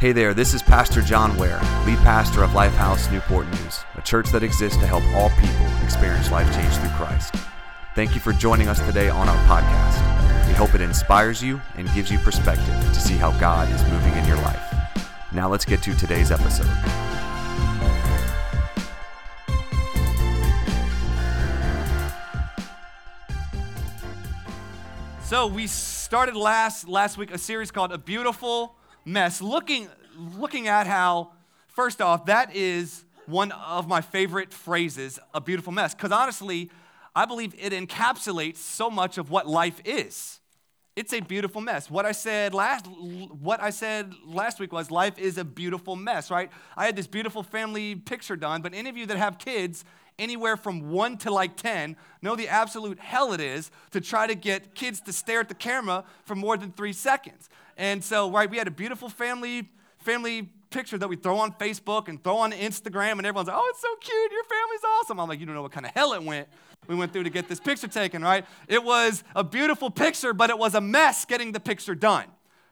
Hey there, this is Pastor John Ware, lead pastor of Lifehouse Newport News, a church that exists to help all people experience life change through Christ. Thank you for joining us today on our podcast. We hope it inspires you and gives you perspective to see how God is moving in your life. Now let's get to today's episode. So we started last last week a series called A Beautiful Mess, looking looking at how first off that is one of my favorite phrases, a beautiful mess, because honestly, I believe it encapsulates so much of what life is. It's a beautiful mess. What I said last what I said last week was life is a beautiful mess, right? I had this beautiful family picture done, but any of you that have kids, anywhere from one to like 10 know the absolute hell it is to try to get kids to stare at the camera for more than three seconds. And so, right, we had a beautiful family, family picture that we throw on Facebook and throw on Instagram, and everyone's like, oh, it's so cute, your family's awesome. I'm like, you don't know what kind of hell it went. We went through to get this picture taken, right? It was a beautiful picture, but it was a mess getting the picture done,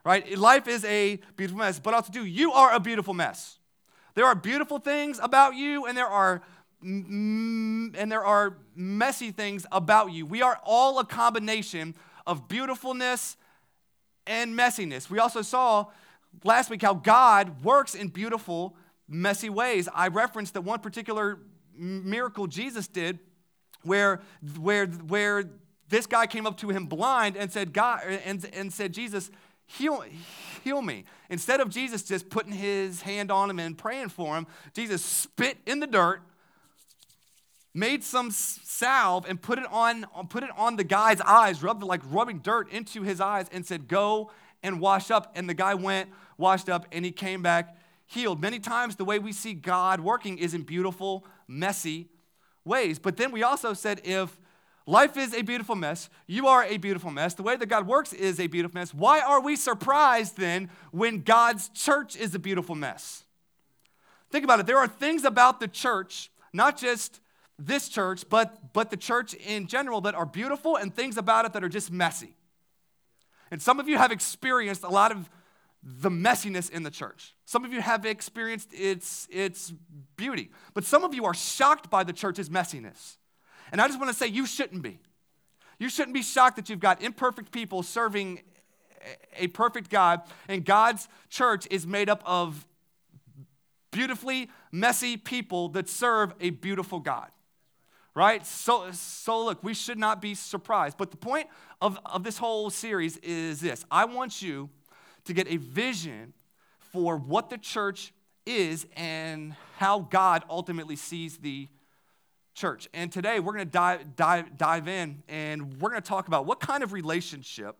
right? Life is a beautiful mess, but also, do you are a beautiful mess. There are beautiful things about you, and there are and there are messy things about you. We are all a combination of beautifulness and messiness. We also saw last week how God works in beautiful, messy ways. I referenced that one particular miracle Jesus did where, where, where this guy came up to him blind and said, God, and, and said, Jesus, heal, heal me. Instead of Jesus just putting his hand on him and praying for him, Jesus spit in the dirt made some salve and put it on, put it on the guy's eyes, rubbed like rubbing dirt into his eyes, and said, Go and wash up. And the guy went, washed up, and he came back healed. Many times, the way we see God working is in beautiful, messy ways. But then we also said, if life is a beautiful mess, you are a beautiful mess, the way that God works is a beautiful mess, why are we surprised then when God's church is a beautiful mess? Think about it. There are things about the church, not just this church, but, but the church in general that are beautiful and things about it that are just messy. And some of you have experienced a lot of the messiness in the church. Some of you have experienced its, its beauty. But some of you are shocked by the church's messiness. And I just want to say you shouldn't be. You shouldn't be shocked that you've got imperfect people serving a perfect God, and God's church is made up of beautifully messy people that serve a beautiful God right? So, so look, we should not be surprised. But the point of, of this whole series is this I want you to get a vision for what the church is and how God ultimately sees the church. And today we're going to dive, dive, dive in and we're going to talk about what kind of relationship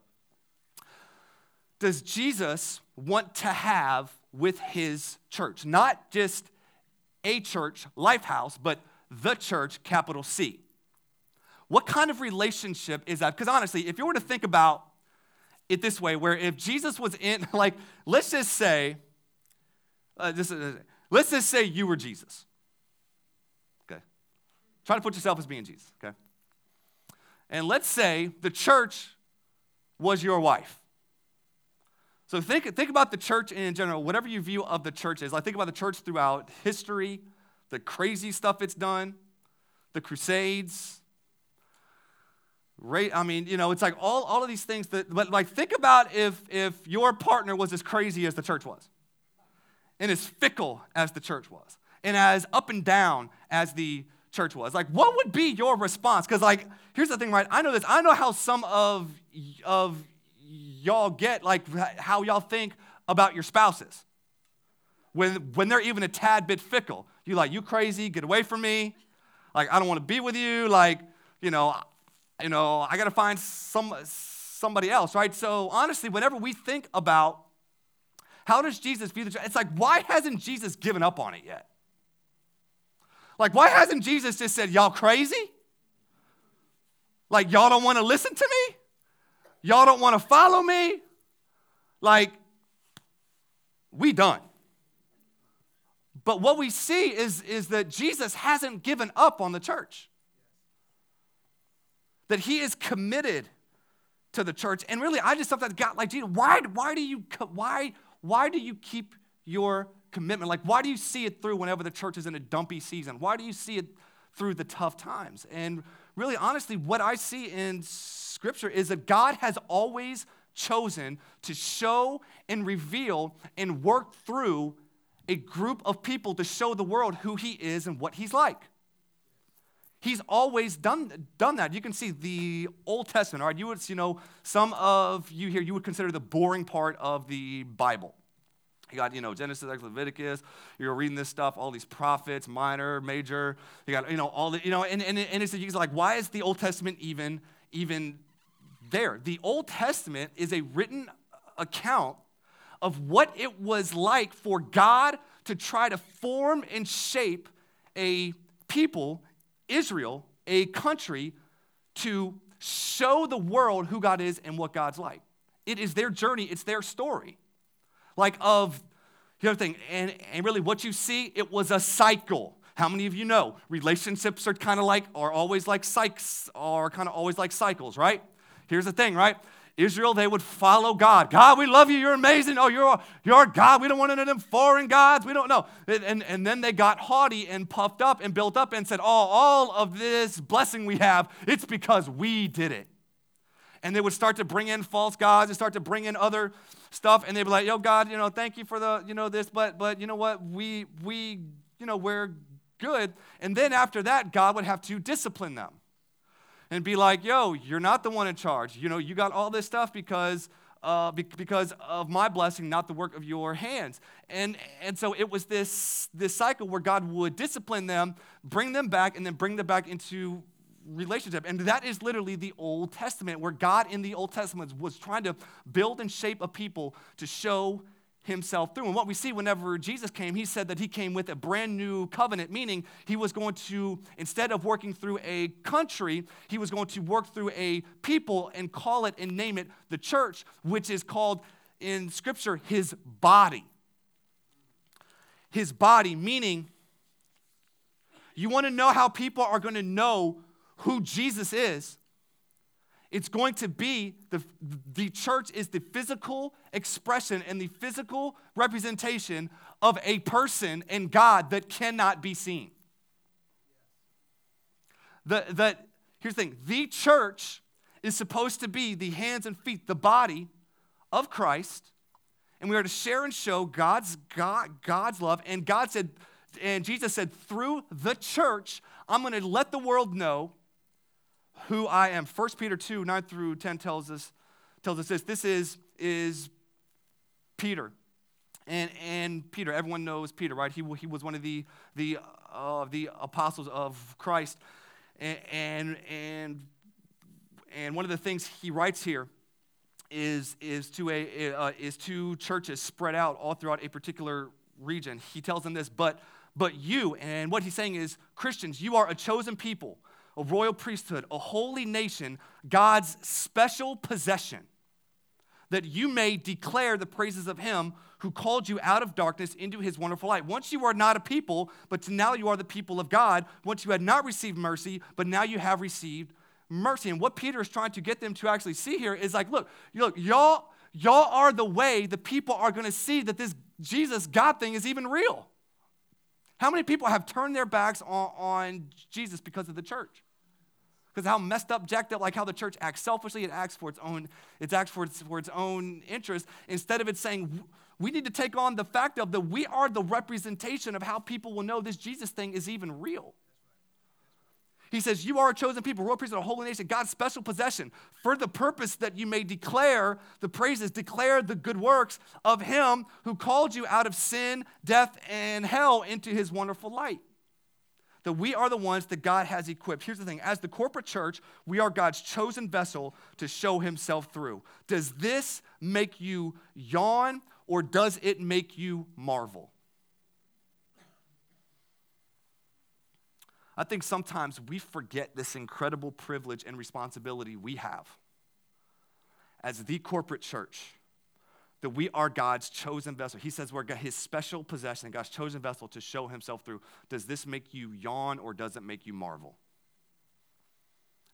does Jesus want to have with his church? Not just a church, Lifehouse, but the church, capital C. What kind of relationship is that? Because honestly, if you were to think about it this way, where if Jesus was in, like, let's just say, uh, is, let's just say you were Jesus. Okay. Try to put yourself as being Jesus, okay? And let's say the church was your wife. So think, think about the church in general, whatever your view of the church is. Like think about the church throughout history, the crazy stuff it's done, the crusades. I mean, you know, it's like all, all of these things that, but like think about if, if your partner was as crazy as the church was, and as fickle as the church was, and as up and down as the church was. Like, what would be your response? Because, like, here's the thing, right? I know this. I know how some of, of y'all get, like, how y'all think about your spouses when, when they're even a tad bit fickle. You're like, you crazy, get away from me. Like, I don't want to be with you. Like, you know, you know, I got to find some, somebody else, right? So honestly, whenever we think about how does Jesus view the church, it's like, why hasn't Jesus given up on it yet? Like, why hasn't Jesus just said, y'all crazy? Like, y'all don't want to listen to me? Y'all don't want to follow me? Like, we done. But what we see is, is that Jesus hasn't given up on the church, that he is committed to the church. And really, I just sometimes got like, Jesus, why, why, do you, why, why do you keep your commitment? Like, why do you see it through whenever the church is in a dumpy season? Why do you see it through the tough times? And really, honestly, what I see in Scripture is that God has always chosen to show and reveal and work through a group of people to show the world who He is and what He's like. He's always done, done that. You can see the Old Testament, all right? You would, you know, some of you here, you would consider the boring part of the Bible. You got, you know, Genesis, Leviticus, you're reading this stuff, all these prophets, minor, major, you got, you know, all the, you know, and, and, and it's like, why is the Old Testament even, even there? The Old Testament is a written account of what it was like for God to try to form and shape a people Israel, a country, to show the world who God is and what God's like. It is their journey, it's their story. Like, of the other thing, and, and really what you see, it was a cycle. How many of you know relationships are kind of like, are always like cycles, are kind of always like cycles, right? Here's the thing, right? Israel, they would follow God. God, we love you. You're amazing. Oh, you're, you're God. We don't want any of them foreign gods. We don't know. And, and then they got haughty and puffed up and built up and said, oh, all of this blessing we have, it's because we did it. And they would start to bring in false gods and start to bring in other stuff. And they'd be like, yo, God, you know, thank you for the, you know, this, but, but you know what? We, we, you know, we're good. And then after that, God would have to discipline them and be like, yo, you're not the one in charge. You know, you got all this stuff because, uh, because of my blessing, not the work of your hands. And, and so it was this, this cycle where God would discipline them, bring them back, and then bring them back into relationship. And that is literally the Old Testament, where God in the Old Testament was trying to build and shape a people to show himself through. And what we see whenever Jesus came, he said that he came with a brand new covenant, meaning he was going to, instead of working through a country, he was going to work through a people and call it and name it the church, which is called in scripture his body. His body, meaning you want to know how people are going to know who Jesus is it's going to be the, the church is the physical expression and the physical representation of a person and God that cannot be seen. The, the, here's the thing the church is supposed to be the hands and feet, the body of Christ, and we are to share and show God's, God, God's love. And God said, and Jesus said, through the church, I'm going to let the world know who I am. 1 Peter 2, 9 through 10 tells us, tells us this. This is, is Peter. And, and Peter, everyone knows Peter, right? He, he was one of the, the, uh, the apostles of Christ. And, and, and, and one of the things he writes here is, is, to a, uh, is to churches spread out all throughout a particular region. He tells them this, but, but you, and what he's saying is, Christians, you are a chosen people a royal priesthood, a holy nation, God's special possession, that you may declare the praises of him who called you out of darkness into his wonderful light. Once you are not a people, but now you are the people of God. Once you had not received mercy, but now you have received mercy. And what Peter is trying to get them to actually see here is like, look, look, y'all, y'all are the way the people are going to see that this Jesus God thing is even real. How many people have turned their backs on, on Jesus because of the church? Because how messed up, jacked up, like how the church acts selfishly, it acts for its own, it acts for its, for its own interest, instead of it saying, we need to take on the fact of that we are the representation of how people will know this Jesus thing is even real. He says, You are a chosen people, royal priesthood, a holy nation, God's special possession, for the purpose that you may declare the praises, declare the good works of Him who called you out of sin, death, and hell into His wonderful light that we are the ones that God has equipped. Here's the thing as the corporate church, we are God's chosen vessel to show himself through. Does this make you yawn or does it make you marvel? I think sometimes we forget this incredible privilege and responsibility we have as the corporate church that we are God's chosen vessel. He says we're his special possession, God's chosen vessel to show himself through. Does this make you yawn or does it make you marvel?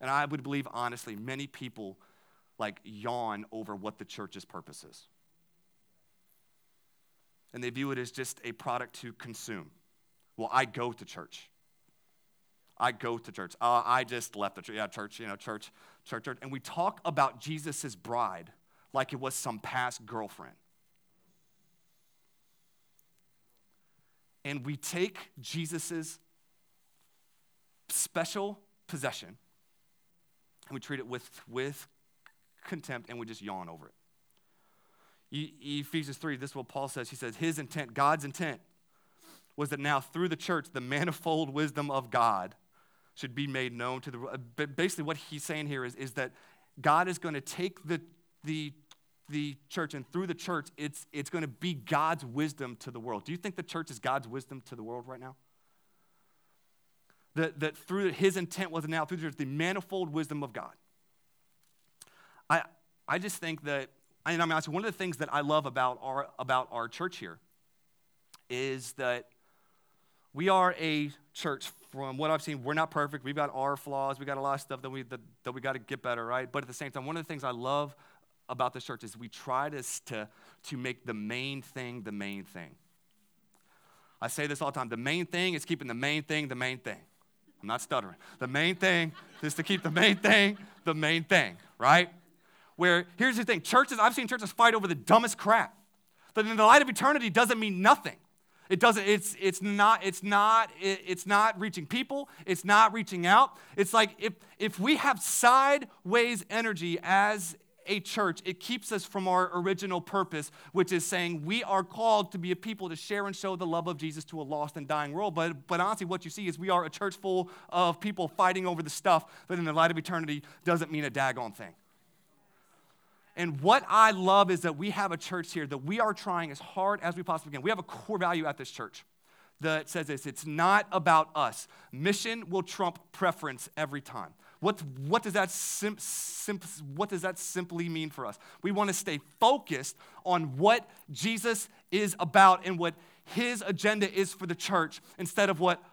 And I would believe, honestly, many people like yawn over what the church's purpose is. and they view it as just a product to consume. Well, I go to church. I go to church. Uh, I just left the church. Yeah, church, you know, church, church, church. And we talk about Jesus' bride like it was some past girlfriend. And we take Jesus' special possession and we treat it with, with contempt and we just yawn over it. E- Ephesians 3, this is what Paul says. He says, His intent, God's intent, was that now through the church, the manifold wisdom of God should be made known to the uh, world. Basically, what he's saying here is, is that God is going to take the, the, the church, and through the church, it's, it's going to be God's wisdom to the world. Do you think the church is God's wisdom to the world right now? That, that through his intent was now through the church, the manifold wisdom of God. I, I just think that, and I'm asking, one of the things that I love about our, about our church here is that we are a church from what I've seen, we're not perfect. We've got our flaws. We've got a lot of stuff that we that, that we got to get better, right? But at the same time, one of the things I love about this church is we try to, to, to make the main thing the main thing. I say this all the time. The main thing is keeping the main thing the main thing. I'm not stuttering. The main thing is to keep the main thing the main thing, right? Where here's the thing churches, I've seen churches fight over the dumbest crap. But in the light of eternity doesn't mean nothing. It doesn't, it's, it's not, it's not, it's not reaching people. It's not reaching out. It's like if, if we have sideways energy as a church, it keeps us from our original purpose, which is saying we are called to be a people to share and show the love of Jesus to a lost and dying world. But, but honestly, what you see is we are a church full of people fighting over the stuff that in the light of eternity doesn't mean a daggone thing. And what I love is that we have a church here that we are trying as hard as we possibly can. We have a core value at this church that says this it's not about us. Mission will trump preference every time. What, what, does that sim, sim, what does that simply mean for us? We want to stay focused on what Jesus is about and what his agenda is for the church instead of what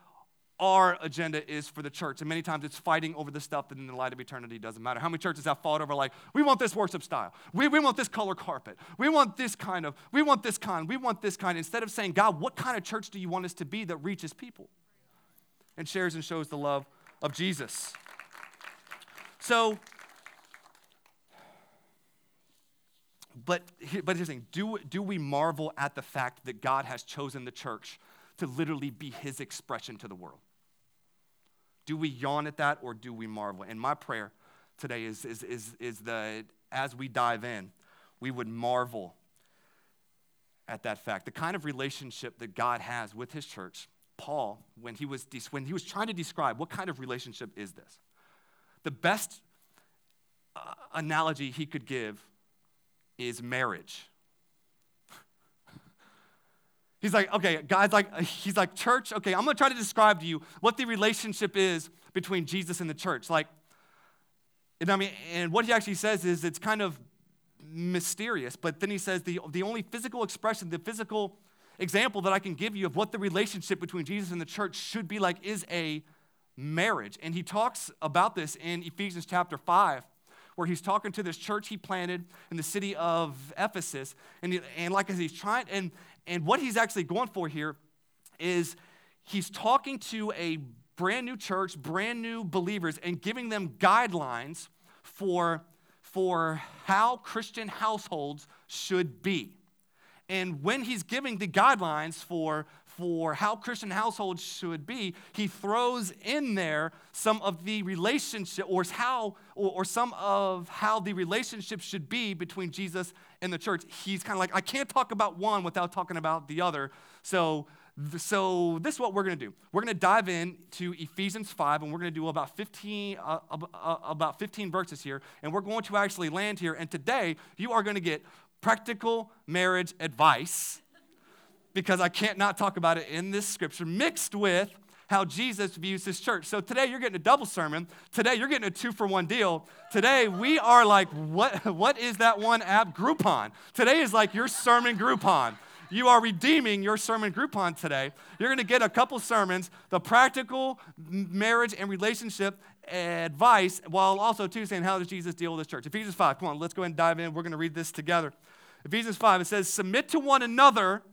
our agenda is for the church. And many times it's fighting over the stuff that in the light of eternity doesn't matter. How many churches have fought over, like, we want this worship style, we, we want this color carpet, we want this kind of, we want this kind, we want this kind, instead of saying, God, what kind of church do you want us to be that reaches people and shares and shows the love of Jesus? So, but, but here's the thing do, do we marvel at the fact that God has chosen the church to literally be his expression to the world? Do we yawn at that or do we marvel? And my prayer today is, is, is, is that as we dive in, we would marvel at that fact. The kind of relationship that God has with his church, Paul, when he was, when he was trying to describe what kind of relationship is this, the best uh, analogy he could give is marriage. He's like, okay, guys, like, he's like, church, okay, I'm gonna try to describe to you what the relationship is between Jesus and the church. Like, and I mean, and what he actually says is it's kind of mysterious, but then he says the, the only physical expression, the physical example that I can give you of what the relationship between Jesus and the church should be like is a marriage. And he talks about this in Ephesians chapter 5 where he's talking to this church he planted in the city of Ephesus. And, and like as he's trying, and, and what he's actually going for here is he's talking to a brand new church, brand new believers, and giving them guidelines for, for how Christian households should be. And when he's giving the guidelines for for how Christian households should be, he throws in there some of the relationship or how or, or some of how the relationship should be between Jesus and the church. He's kind of like, I can't talk about one without talking about the other. So so this is what we're going to do. We're going to dive into Ephesians 5, and we're going to do about 15, uh, uh, about 15 verses here, and we're going to actually land here. And today, you are going to get practical marriage advice because I can't not talk about it in this scripture, mixed with how Jesus views his church. So today you're getting a double sermon. Today you're getting a two for one deal. Today we are like, what, what is that one app? Groupon. Today is like your sermon Groupon. You are redeeming your sermon Groupon today. You're going to get a couple sermons, the practical marriage and relationship advice, while also too saying, how does Jesus deal with his church? Ephesians 5, come on, let's go ahead and dive in. We're going to read this together. Ephesians 5, it says, submit to one another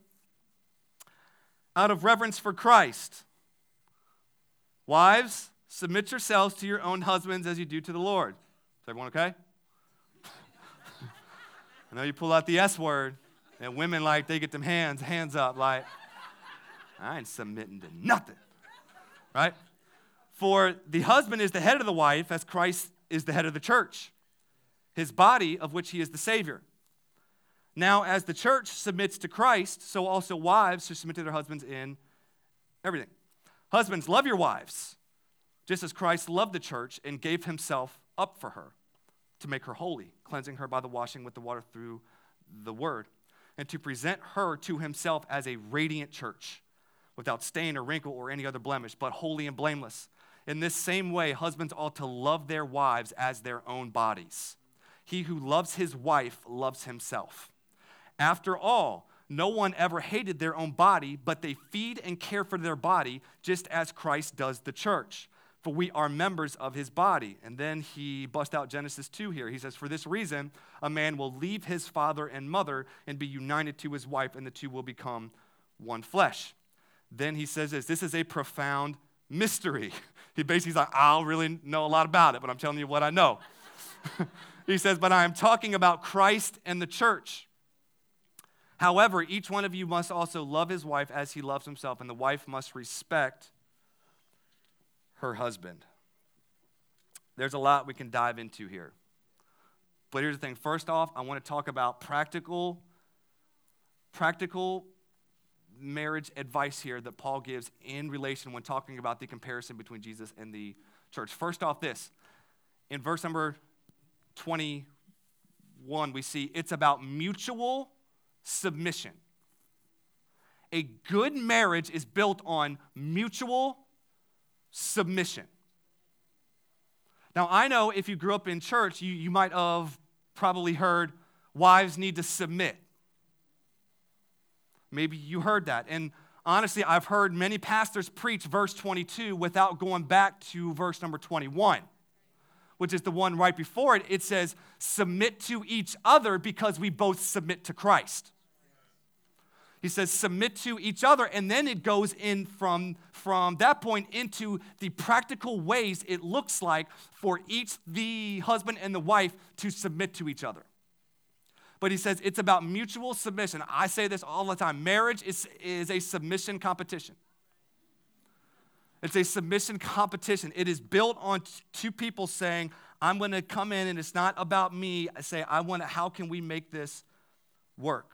out of reverence for Christ. Wives, submit yourselves to your own husbands as you do to the Lord. Is everyone okay? I know you pull out the S word, and women like they get them hands, hands up, like, I ain't submitting to nothing. Right? For the husband is the head of the wife, as Christ is the head of the church, his body, of which he is the Savior. Now, as the church submits to Christ, so also wives should submit to their husbands in everything. Husbands, love your wives, just as Christ loved the church and gave himself up for her to make her holy, cleansing her by the washing with the water through the word, and to present her to himself as a radiant church, without stain or wrinkle or any other blemish, but holy and blameless. In this same way, husbands ought to love their wives as their own bodies. He who loves his wife loves himself. After all, no one ever hated their own body, but they feed and care for their body just as Christ does the church. For we are members of his body. And then he busts out Genesis 2 here. He says, For this reason, a man will leave his father and mother and be united to his wife, and the two will become one flesh. Then he says this this is a profound mystery. He basically like, I don't really know a lot about it, but I'm telling you what I know. he says, But I am talking about Christ and the church. However, each one of you must also love his wife as he loves himself, and the wife must respect her husband. There's a lot we can dive into here. But here's the thing. First off, I want to talk about practical practical marriage advice here that Paul gives in relation when talking about the comparison between Jesus and the church. First off this. In verse number 21, we see it's about mutual submission. A good marriage is built on mutual submission. Now, I know if you grew up in church, you, you might have probably heard wives need to submit. Maybe you heard that. And honestly, I've heard many pastors preach verse 22 without going back to verse number 21, which is the one right before it. It says, Submit to each other because we both submit to Christ. He says, submit to each other. And then it goes in from, from that point into the practical ways it looks like for each the husband and the wife to submit to each other. But he says it's about mutual submission. I say this all the time marriage is, is a submission competition. It's a submission competition. It is built on t- two people saying, I'm going to come in and it's not about me. I say, I want to, how can we make this work?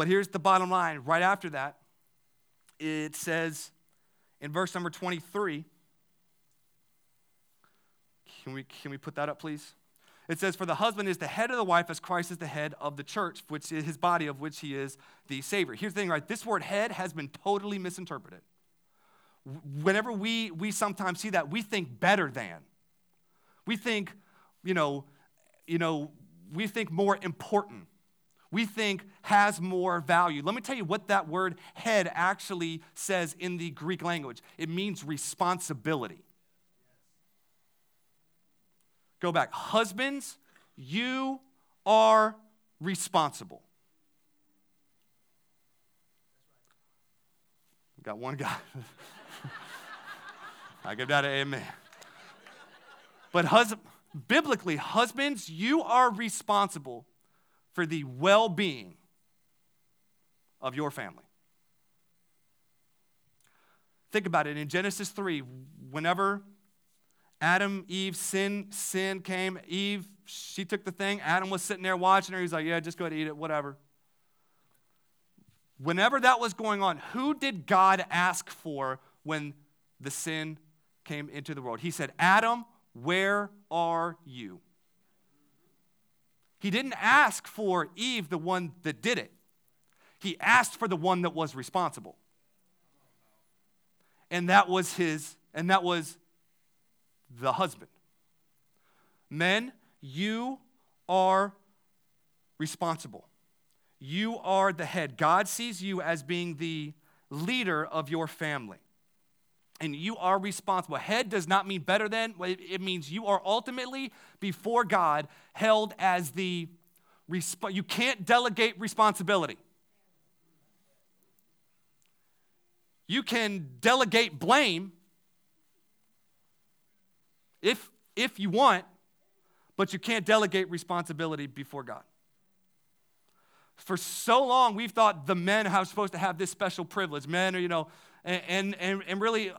But here's the bottom line right after that, it says in verse number 23. Can we, can we put that up, please? It says, For the husband is the head of the wife, as Christ is the head of the church, which is his body, of which he is the Savior. Here's the thing, right? This word head has been totally misinterpreted. Whenever we, we sometimes see that, we think better than. We think, you know, you know, we think more important we think has more value. Let me tell you what that word head actually says in the Greek language it means responsibility. Go back. Husbands, you are responsible. Got one guy. I give that an amen. But hus- biblically, husbands, you are responsible for the well being of your family. Think about it in Genesis 3, whenever Adam, Eve, sin, sin came, Eve, she took the thing, Adam was sitting there watching her, he's like, Yeah, just go ahead and eat it, whatever. Whenever that was going on, who did God ask for when the sin came into the world? He said, Adam, where are you? He didn't ask for Eve, the one that did it. He asked for the one that was responsible. And that was his, and that was the husband. Men, you are responsible. You are the head. God sees you as being the leader of your family and you are responsible. Head does not mean better than, it means you are ultimately before God held as the you can't delegate responsibility. You can delegate blame if, if you want, but you can't delegate responsibility before God. For so long, we've thought the men are supposed to have this special privilege. Men are, you know, and, and, and really,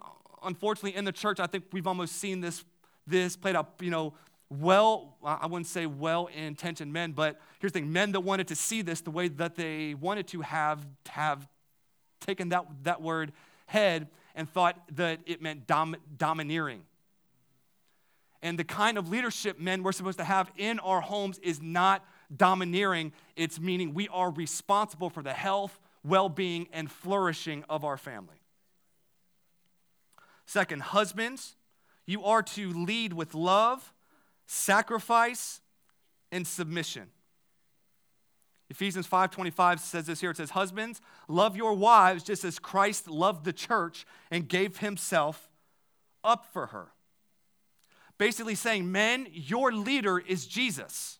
unfortunately, in the church, I think we've almost seen this, this played out, you know, well, I wouldn't say well intentioned men, but here's the thing men that wanted to see this the way that they wanted to have, have taken that, that word head and thought that it meant dom, domineering. And the kind of leadership men we're supposed to have in our homes is not domineering, it's meaning we are responsible for the health, well being, and flourishing of our family. Second, husbands, you are to lead with love sacrifice and submission. Ephesians 5:25 says this here it says husbands love your wives just as Christ loved the church and gave himself up for her. Basically saying men your leader is Jesus.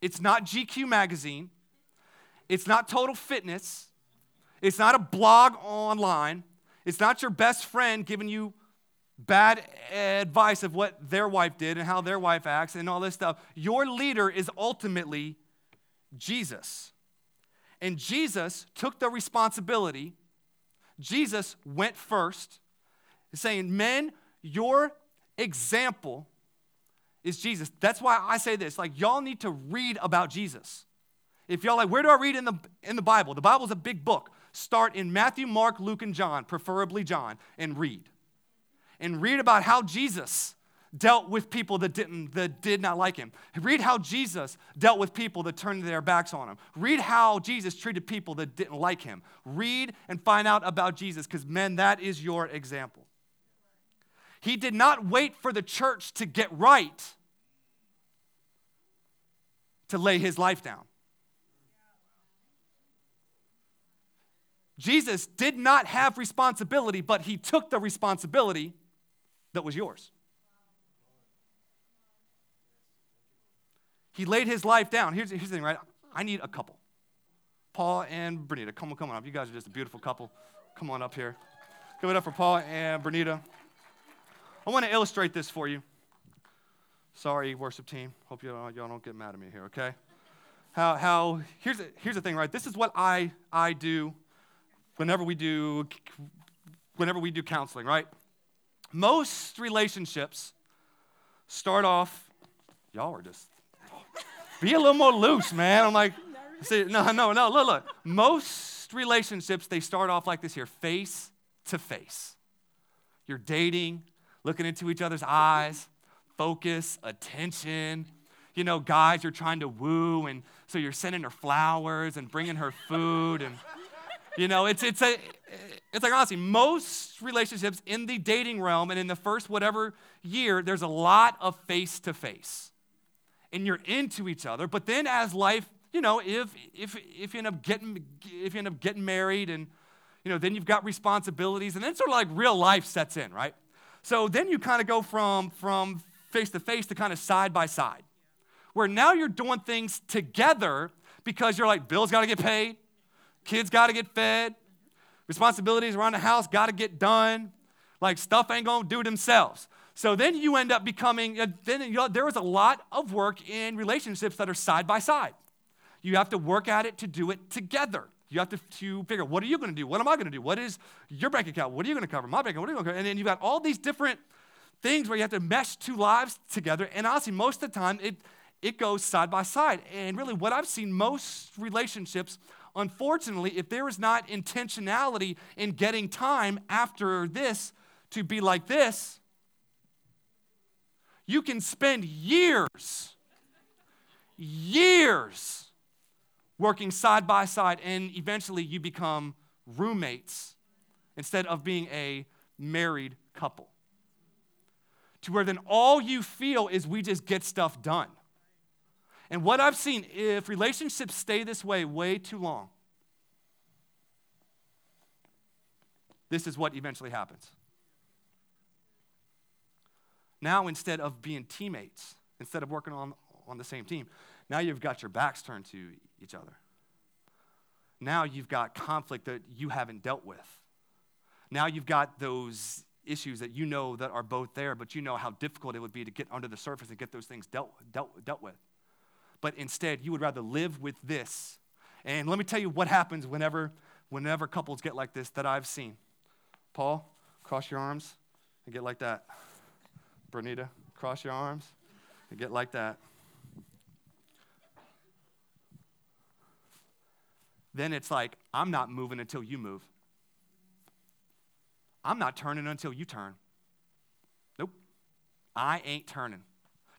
It's not GQ magazine. It's not Total Fitness. It's not a blog online. It's not your best friend giving you bad advice of what their wife did and how their wife acts and all this stuff. Your leader is ultimately Jesus. And Jesus took the responsibility. Jesus went first, saying, Men, your example is Jesus. That's why I say this. Like, y'all need to read about Jesus. If y'all like, where do I read in the, in the Bible? The Bible's a big book. Start in Matthew, Mark, Luke, and John, preferably John, and read and read about how Jesus dealt with people that didn't that did not like him. Read how Jesus dealt with people that turned their backs on him. Read how Jesus treated people that didn't like him. Read and find out about Jesus cuz men that is your example. He did not wait for the church to get right to lay his life down. Jesus did not have responsibility, but he took the responsibility that was yours. He laid his life down. Here's, here's the thing, right? I need a couple. Paul and Bernita, come on, come on up. You guys are just a beautiful couple. Come on up here. Give it up for Paul and Bernita. I want to illustrate this for you. Sorry, worship team. Hope you, y'all don't get mad at me here, okay? How, how here's, the, here's the thing, right? This is what I, I do whenever we do whenever we do counseling, right? Most relationships start off, y'all are just, be a little more loose, man. I'm like, see, no, no, no, look, look. Most relationships, they start off like this here face to face. You're dating, looking into each other's eyes, focus, attention. You know, guys, you're trying to woo, and so you're sending her flowers and bringing her food and you know, it's, it's, a, it's like honestly, most relationships in the dating realm and in the first whatever year, there's a lot of face to face. And you're into each other. But then as life, you know, if, if, if you end up getting, if you end up getting married and, you know, then you've got responsibilities and then sort of like real life sets in, right? So then you kind of go from, from face to face to kind of side by side, where now you're doing things together because you're like, bills got to get paid, Kids got to get fed. Responsibilities around the house got to get done. Like stuff ain't going to do themselves. So then you end up becoming, uh, then you know, there is a lot of work in relationships that are side by side. You have to work at it to do it together. You have to, to figure what are you going to do? What am I going to do? What is your bank account? What are you going to cover? My bank account? What are you going to cover? And then you've got all these different things where you have to mesh two lives together. And honestly, most of the time, it, it goes side by side. And really, what I've seen most relationships Unfortunately, if there is not intentionality in getting time after this to be like this, you can spend years, years working side by side, and eventually you become roommates instead of being a married couple. To where then all you feel is we just get stuff done. And what I've seen, if relationships stay this way way too long, this is what eventually happens. Now, instead of being teammates, instead of working on, on the same team, now you've got your backs turned to each other. Now you've got conflict that you haven't dealt with. Now you've got those issues that you know that are both there, but you know how difficult it would be to get under the surface and get those things dealt, dealt, dealt with. But instead, you would rather live with this. And let me tell you what happens whenever, whenever couples get like this that I've seen. Paul, cross your arms and get like that. Bernita, cross your arms and get like that. Then it's like, I'm not moving until you move. I'm not turning until you turn. Nope. I ain't turning.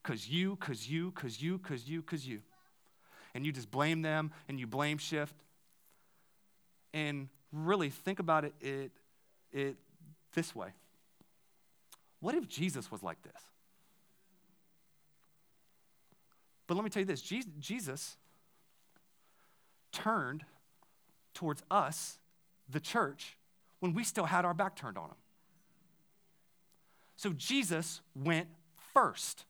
Because you, because you, because you, because you, because you. And you just blame them and you blame shift. And really think about it, it, it this way. What if Jesus was like this? But let me tell you this Jesus turned towards us, the church, when we still had our back turned on him. So Jesus went first.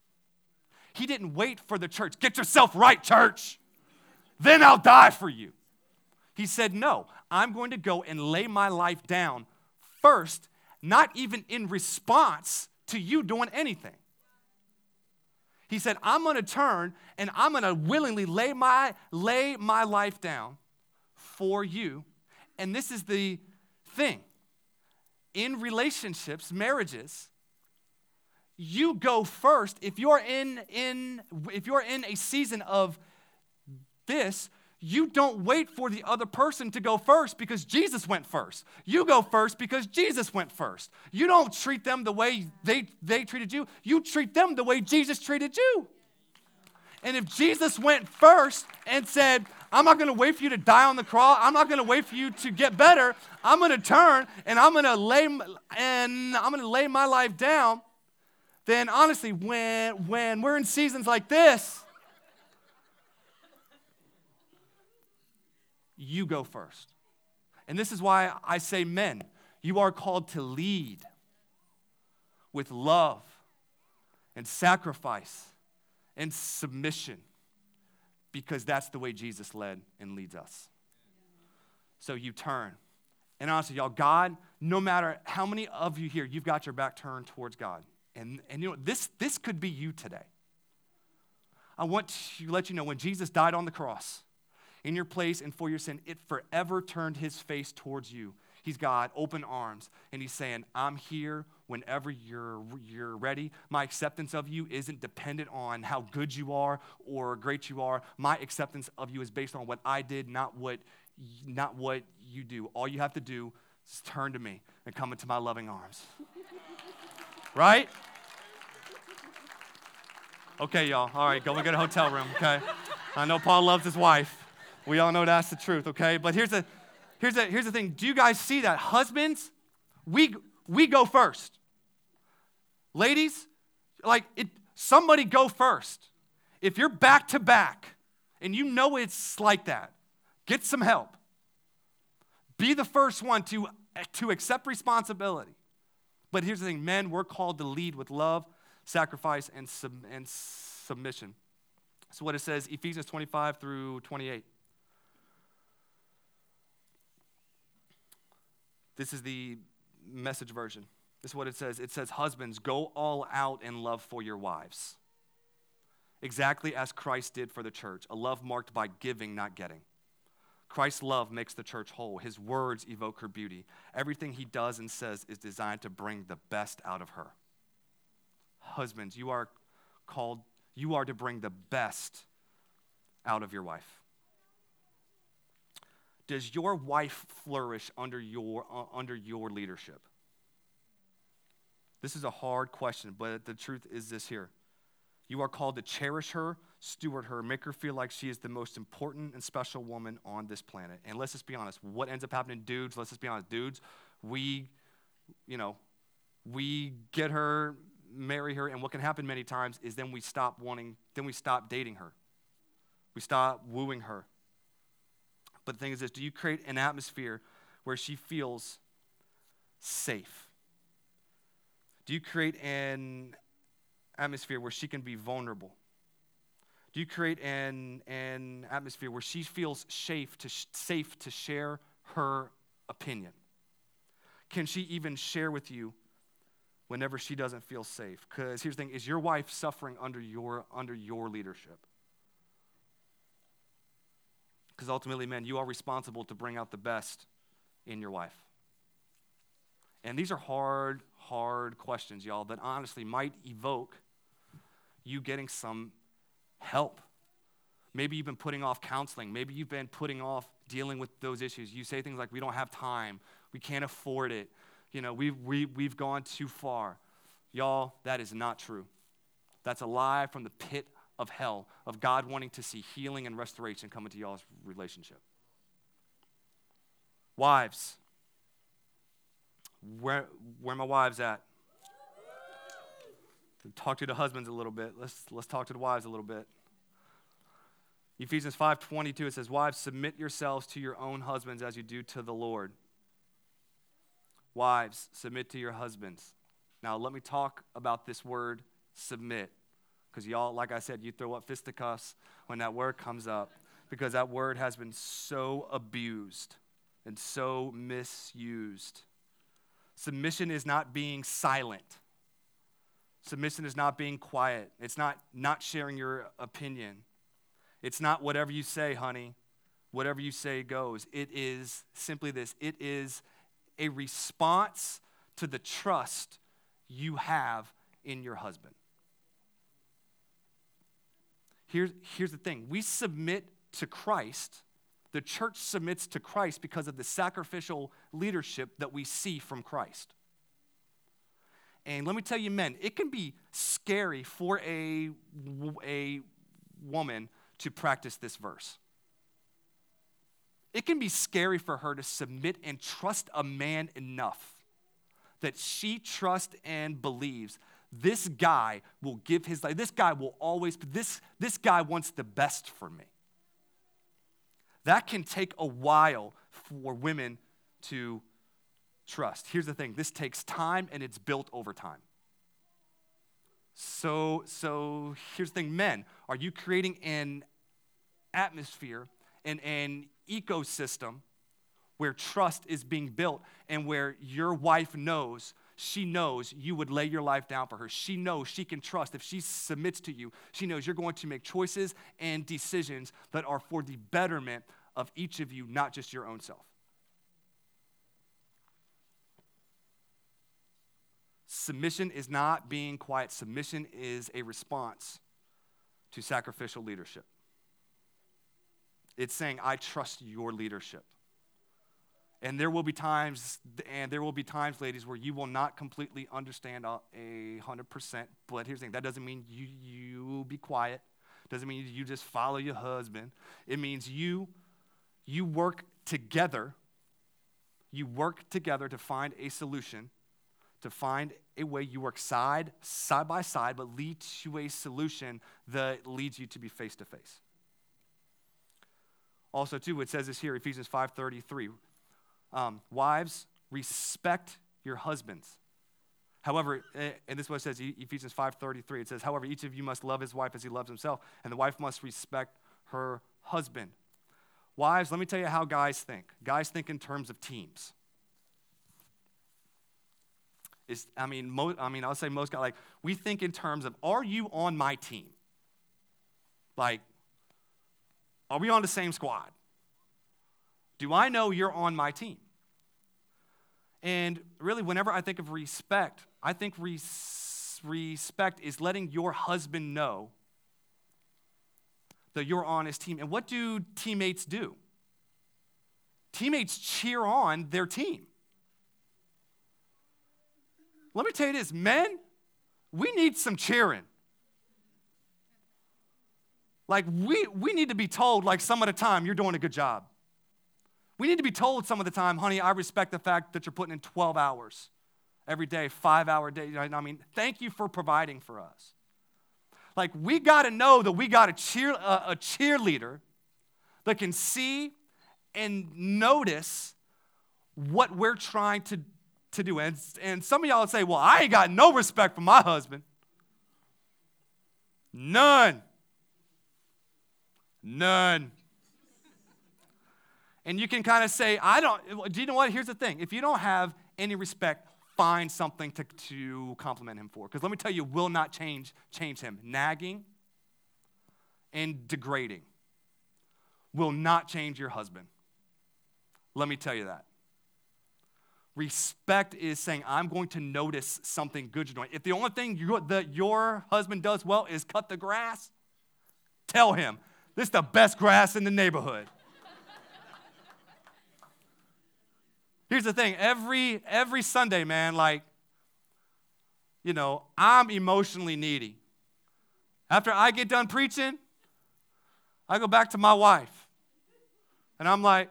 He didn't wait for the church. Get yourself right, church. Then I'll die for you. He said, No, I'm going to go and lay my life down first, not even in response to you doing anything. He said, I'm going to turn and I'm going to willingly lay my, lay my life down for you. And this is the thing in relationships, marriages, you go first. If you're in, in, if you're in a season of this, you don't wait for the other person to go first because Jesus went first. You go first because Jesus went first. You don't treat them the way they, they treated you, you treat them the way Jesus treated you. And if Jesus went first and said, I'm not going to wait for you to die on the cross. I'm not going to wait for you to get better. I'm going to turn and I'm to lay and I'm going to lay my life down. Then honestly, when when we're in seasons like this, you go first. And this is why I say men, you are called to lead with love and sacrifice and submission because that's the way Jesus led and leads us. So you turn. And honestly, y'all, God, no matter how many of you here, you've got your back turned towards God. And, and you know, this, this could be you today. I want to let you know when Jesus died on the cross in your place and for your sin, it forever turned his face towards you. He's got open arms, and he's saying, I'm here whenever you're, you're ready. My acceptance of you isn't dependent on how good you are or great you are. My acceptance of you is based on what I did, not what, not what you do. All you have to do is turn to me and come into my loving arms. Right? Okay, y'all. All right, go and get a hotel room, okay? I know Paul loves his wife. We all know that's the truth, okay? But here's the, here's the, here's the thing. Do you guys see that? Husbands, we, we go first. Ladies, like it, somebody go first. If you're back to back and you know it's like that, get some help. Be the first one to, to accept responsibility. But here's the thing men, we're called to lead with love, sacrifice, and, sub, and submission. So, what it says, Ephesians 25 through 28. This is the message version. This is what it says it says, Husbands, go all out in love for your wives, exactly as Christ did for the church, a love marked by giving, not getting. Christ's love makes the church whole. His words evoke her beauty. Everything he does and says is designed to bring the best out of her. Husbands, you are called, you are to bring the best out of your wife. Does your wife flourish under your, uh, under your leadership? This is a hard question, but the truth is this here. You are called to cherish her, steward her, make her feel like she is the most important and special woman on this planet. And let's just be honest, what ends up happening, dudes, let's just be honest, dudes, we, you know, we get her, marry her, and what can happen many times is then we stop wanting, then we stop dating her. We stop wooing her. But the thing is this do you create an atmosphere where she feels safe? Do you create an atmosphere where she can be vulnerable? Do you create an, an atmosphere where she feels safe to, safe to share her opinion? can she even share with you whenever she doesn't feel safe? Because here's the thing: is your wife suffering under your under your leadership? Because ultimately, man, you are responsible to bring out the best in your wife. And these are hard, hard questions, y'all, that honestly might evoke you getting some help. Maybe you've been putting off counseling. Maybe you've been putting off dealing with those issues. You say things like, we don't have time, we can't afford it, you know, we've, we, we've gone too far. Y'all, that is not true. That's a lie from the pit of hell, of God wanting to see healing and restoration come into y'all's relationship. Wives, where, where my wives at? Talk to the husbands a little bit. Let's, let's talk to the wives a little bit. Ephesians 5:22 it says wives submit yourselves to your own husbands as you do to the Lord. Wives submit to your husbands. Now let me talk about this word submit because y'all like I said you throw up fisticuffs when that word comes up because that word has been so abused and so misused. Submission is not being silent. Submission is not being quiet. It's not not sharing your opinion. It's not whatever you say, honey, whatever you say goes. It is simply this it is a response to the trust you have in your husband. Here's, here's the thing we submit to Christ. The church submits to Christ because of the sacrificial leadership that we see from Christ. And let me tell you, men, it can be scary for a, a woman to practice this verse. It can be scary for her to submit and trust a man enough that she trusts and believes this guy will give his life. This guy will always, this, this guy wants the best for me. That can take a while for women to trust. Here's the thing this takes time and it's built over time. So, so here's the thing men, are you creating an atmosphere and an ecosystem where trust is being built and where your wife knows she knows you would lay your life down for her. She knows she can trust. If she submits to you, she knows you're going to make choices and decisions that are for the betterment of each of you, not just your own self. Submission is not being quiet, submission is a response to sacrificial leadership. It's saying, I trust your leadership. And there will be times, and there will be times, ladies, where you will not completely understand a hundred percent. But here's the thing: that doesn't mean you you be quiet. Doesn't mean you just follow your husband. It means you you work together. You work together to find a solution, to find a way. You work side side by side, but lead to a solution that leads you to be face to face. Also, too, it says this here, Ephesians 5.33. Um, wives, respect your husbands. However, eh, and this is what it says, Ephesians 5.33. It says, however, each of you must love his wife as he loves himself, and the wife must respect her husband. Wives, let me tell you how guys think. Guys think in terms of teams. Is, I mean, mo- I mean, I'll say most guys like we think in terms of, are you on my team? Like, are we on the same squad? Do I know you're on my team? And really, whenever I think of respect, I think res- respect is letting your husband know that you're on his team. And what do teammates do? Teammates cheer on their team. Let me tell you this men, we need some cheering. Like, we, we need to be told, like, some of the time, you're doing a good job. We need to be told some of the time, honey, I respect the fact that you're putting in 12 hours every day, five hour day. I mean, thank you for providing for us. Like, we got to know that we got a, cheer, a cheerleader that can see and notice what we're trying to, to do. And, and some of y'all say, well, I ain't got no respect for my husband. None. None. And you can kind of say, I don't, do you know what? Here's the thing. If you don't have any respect, find something to, to compliment him for. Because let me tell you, will not change, change him. Nagging and degrading will not change your husband. Let me tell you that. Respect is saying, I'm going to notice something good you're doing. If the only thing you, that your husband does well is cut the grass, tell him, this is the best grass in the neighborhood. Here's the thing every, every Sunday, man, like, you know, I'm emotionally needy. After I get done preaching, I go back to my wife. And I'm like,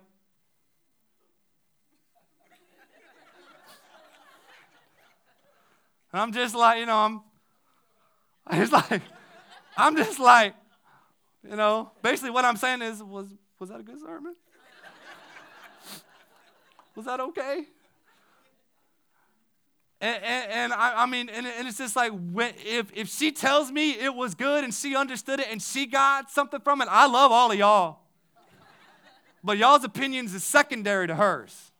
I'm just like, you know, I'm, it's like, I'm just like, you know, basically what I'm saying is, was, was that a good sermon? was that okay? And, and, and I, I, mean, and, and, it's just like, when, if, if she tells me it was good and she understood it and she got something from it, I love all of y'all. But y'all's opinions is secondary to hers.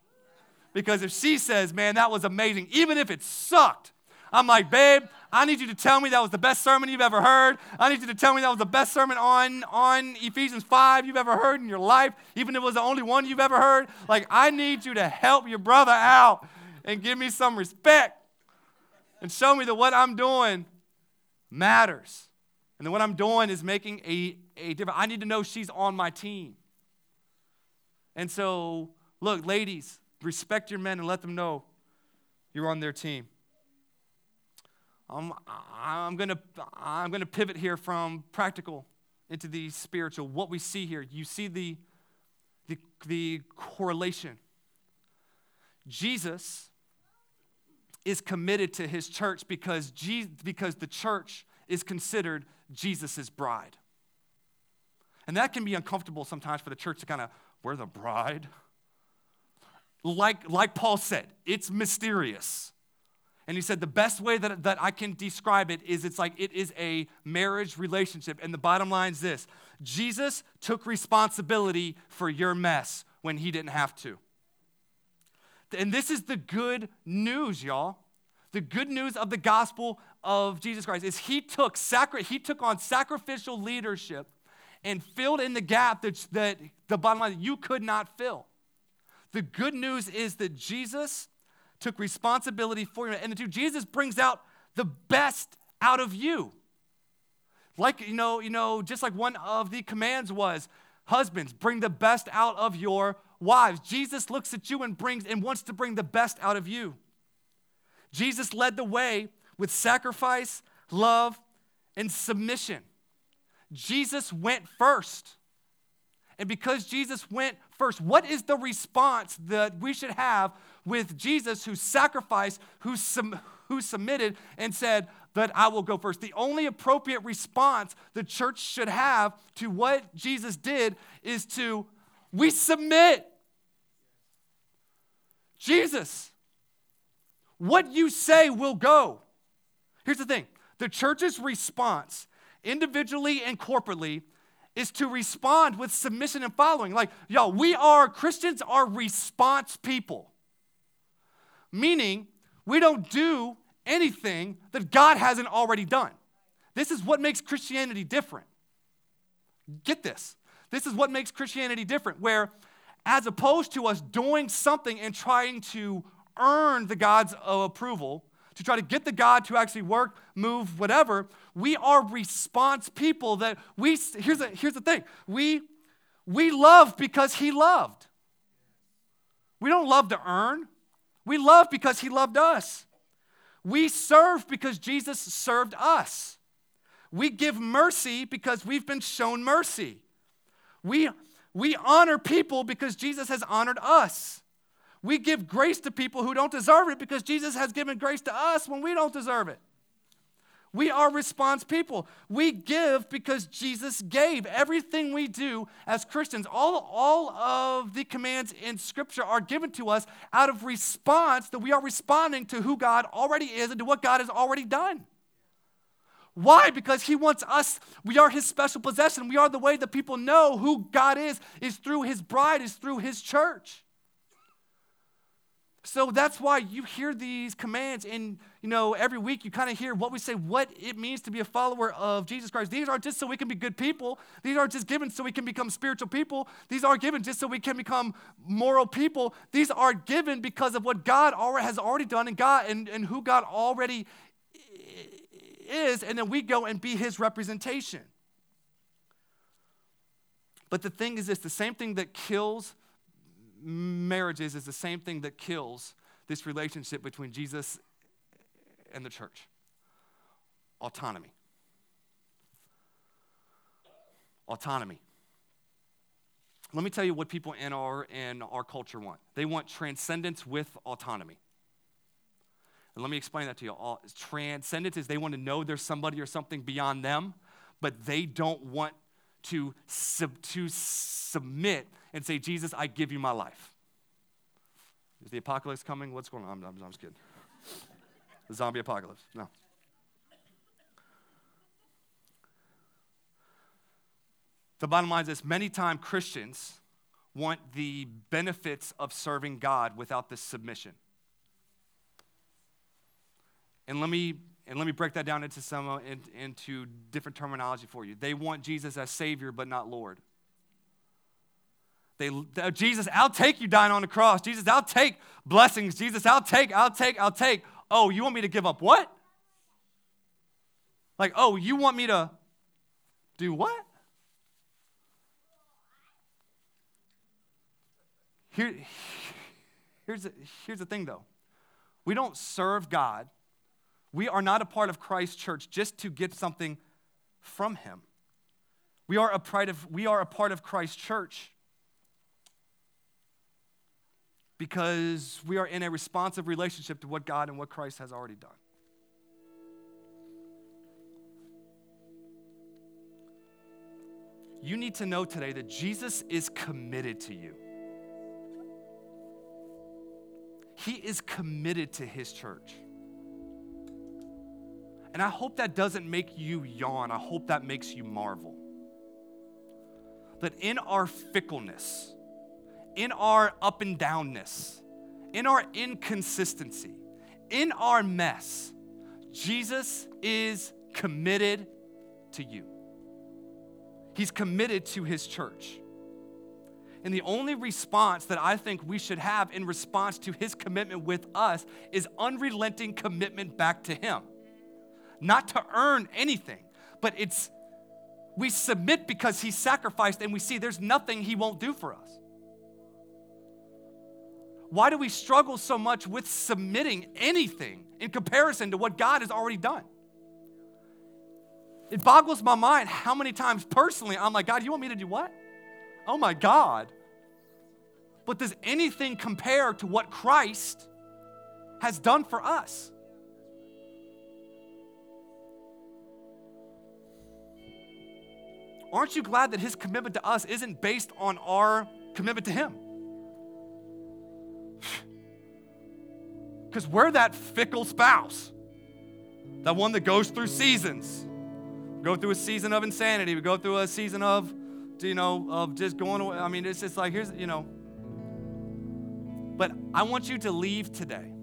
Because if she says, man, that was amazing, even if it sucked, I'm like, babe, I need you to tell me that was the best sermon you've ever heard. I need you to tell me that was the best sermon on, on Ephesians 5 you've ever heard in your life, even if it was the only one you've ever heard. Like, I need you to help your brother out and give me some respect and show me that what I'm doing matters. And that what I'm doing is making a, a difference. I need to know she's on my team. And so, look, ladies, respect your men and let them know you're on their team. I'm, I'm going to I'm going to pivot here from practical into the spiritual. What we see here, you see the, the, the correlation. Jesus is committed to his church because, Je- because the church is considered Jesus' bride. And that can be uncomfortable sometimes for the church to kind of, we're the bride. Like, like Paul said, it's mysterious. And he said, the best way that, that I can describe it is it's like it is a marriage relationship. And the bottom line is this Jesus took responsibility for your mess when he didn't have to. And this is the good news, y'all. The good news of the gospel of Jesus Christ is he took, sacri- he took on sacrificial leadership and filled in the gap that, that the bottom line you could not fill. The good news is that Jesus took responsibility for you. And the two, Jesus brings out the best out of you. Like, you know, you know, just like one of the commands was, husbands, bring the best out of your wives. Jesus looks at you and brings and wants to bring the best out of you. Jesus led the way with sacrifice, love, and submission. Jesus went first. And because Jesus went first, what is the response that we should have with Jesus who sacrificed, who, sum, who submitted, and said, that I will go first. The only appropriate response the church should have to what Jesus did is to, we submit. Jesus, what you say will go. Here's the thing the church's response, individually and corporately, is to respond with submission and following. Like, y'all, we are, Christians are response people. Meaning, we don't do anything that God hasn't already done. This is what makes Christianity different. Get this. This is what makes Christianity different, where as opposed to us doing something and trying to earn the God's approval, to try to get the God to actually work, move, whatever, we are response people that we, here's, a, here's the thing, we, we love because he loved. We don't love to earn. We love because he loved us. We serve because Jesus served us. We give mercy because we've been shown mercy. We, we honor people because Jesus has honored us. We give grace to people who don't deserve it because Jesus has given grace to us when we don't deserve it. We are response people. We give because Jesus gave. Everything we do as Christians, all, all of the commands in Scripture are given to us out of response that we are responding to who God already is and to what God has already done. Why? Because He wants us, we are His special possession. We are the way that people know who God is, is through His bride, is through His church. So that's why you hear these commands, and you know every week you kind of hear what we say, what it means to be a follower of Jesus Christ. These aren't just so we can be good people. These aren't just given so we can become spiritual people. These aren't given just so we can become moral people. These are given because of what God already has already done, and God and, and who God already is, and then we go and be His representation. But the thing is this: the same thing that kills marriages is the same thing that kills this relationship between Jesus and the church autonomy. Autonomy. Let me tell you what people in our, in our culture want. They want transcendence with autonomy. And let me explain that to you. All, transcendence is they want to know there's somebody or something beyond them, but they don't want to, sub, to submit and say, Jesus, I give you my life. Is the apocalypse coming? What's going on? I'm, I'm, I'm just kidding. The zombie apocalypse. No. The bottom line is this many times Christians want the benefits of serving God without the submission. And let me and let me break that down into some uh, in, into different terminology for you. They want Jesus as Savior, but not Lord. They, Jesus, I'll take you dying on the cross. Jesus, I'll take blessings. Jesus, I'll take, I'll take, I'll take. Oh, you want me to give up what? Like, oh, you want me to do what? Here, here's, the, here's the thing though we don't serve God we are not a part of Christ's church just to get something from Him. We are a part of, we are a part of Christ's church because we are in a responsive relationship to what God and what Christ has already done. You need to know today that Jesus is committed to you. He is committed to his church. And I hope that doesn't make you yawn. I hope that makes you marvel. That in our fickleness, in our up and downness, in our inconsistency, in our mess, Jesus is committed to you. He's committed to his church. And the only response that I think we should have in response to his commitment with us is unrelenting commitment back to him not to earn anything, but it's we submit because he sacrificed and we see there's nothing he won't do for us. Why do we struggle so much with submitting anything in comparison to what God has already done? It boggles my mind how many times personally I'm like, God, you want me to do what? Oh my God. But does anything compare to what Christ has done for us? Aren't you glad that his commitment to us isn't based on our commitment to him? Because we're that fickle spouse, that one that goes through seasons. We go through a season of insanity, we go through a season of, you know, of just going away. I mean, it's just like, here's, you know. But I want you to leave today.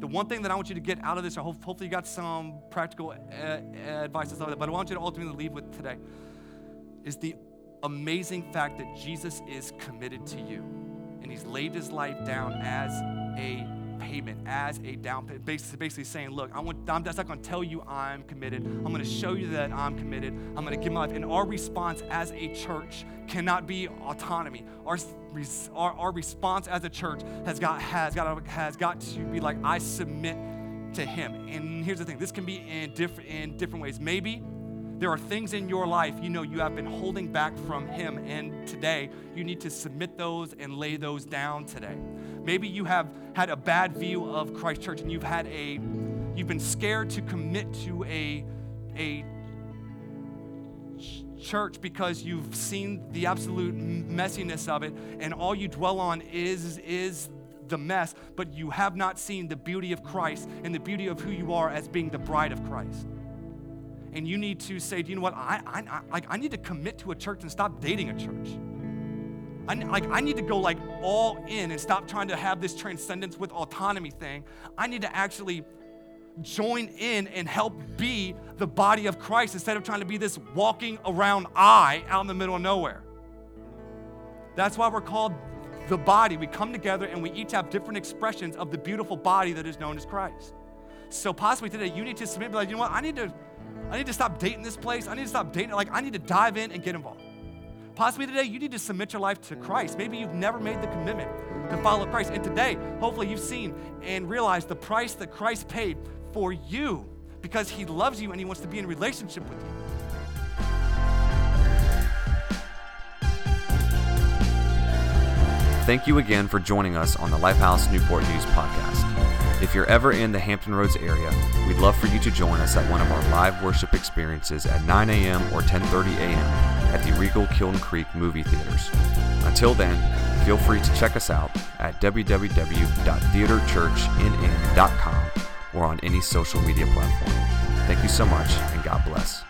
The one thing that I want you to get out of this, hopefully you got some practical uh, advice and stuff like that, but I want you to ultimately leave with today is the amazing fact that Jesus is committed to you. And he's laid his life down as a payment, as a down payment. Basically, basically saying, look, I want, I'm just not to tell you I'm committed. I'm to show you that I'm committed. I'm to give my life. And our response as a church cannot be autonomy. Our, our, our response as a church has got, has, got, has got to be like, I submit to him. And here's the thing this can be in different, in different ways. Maybe there are things in your life you know you have been holding back from Him, and today you need to submit those and lay those down today. Maybe you have had a bad view of Christ Church and you've had a, you've been scared to commit to a, a church because you've seen the absolute messiness of it and all you dwell on is is the mess but you have not seen the beauty of Christ and the beauty of who you are as being the bride of Christ and you need to say, do you know what? I, I, I, I need to commit to a church and stop dating a church. I, like, I need to go like all in and stop trying to have this transcendence with autonomy thing. I need to actually join in and help be the body of Christ instead of trying to be this walking around I out in the middle of nowhere. That's why we're called the body. We come together and we each have different expressions of the beautiful body that is known as Christ. So possibly today you need to submit, be like, you know what? I need to, I need to stop dating this place. I need to stop dating. Like I need to dive in and get involved. Possibly today you need to submit your life to Christ. Maybe you've never made the commitment to follow Christ. And today, hopefully, you've seen and realized the price that Christ paid for you because he loves you and he wants to be in relationship with you. Thank you again for joining us on the Lifehouse Newport News podcast. If you're ever in the Hampton Roads area, we'd love for you to join us at one of our live worship experiences at 9 a.m. or 10:30 a.m. at the Regal Kiln Creek movie theaters. Until then, feel free to check us out at www.theaterchurchnn.com or on any social media platform. Thank you so much, and God bless.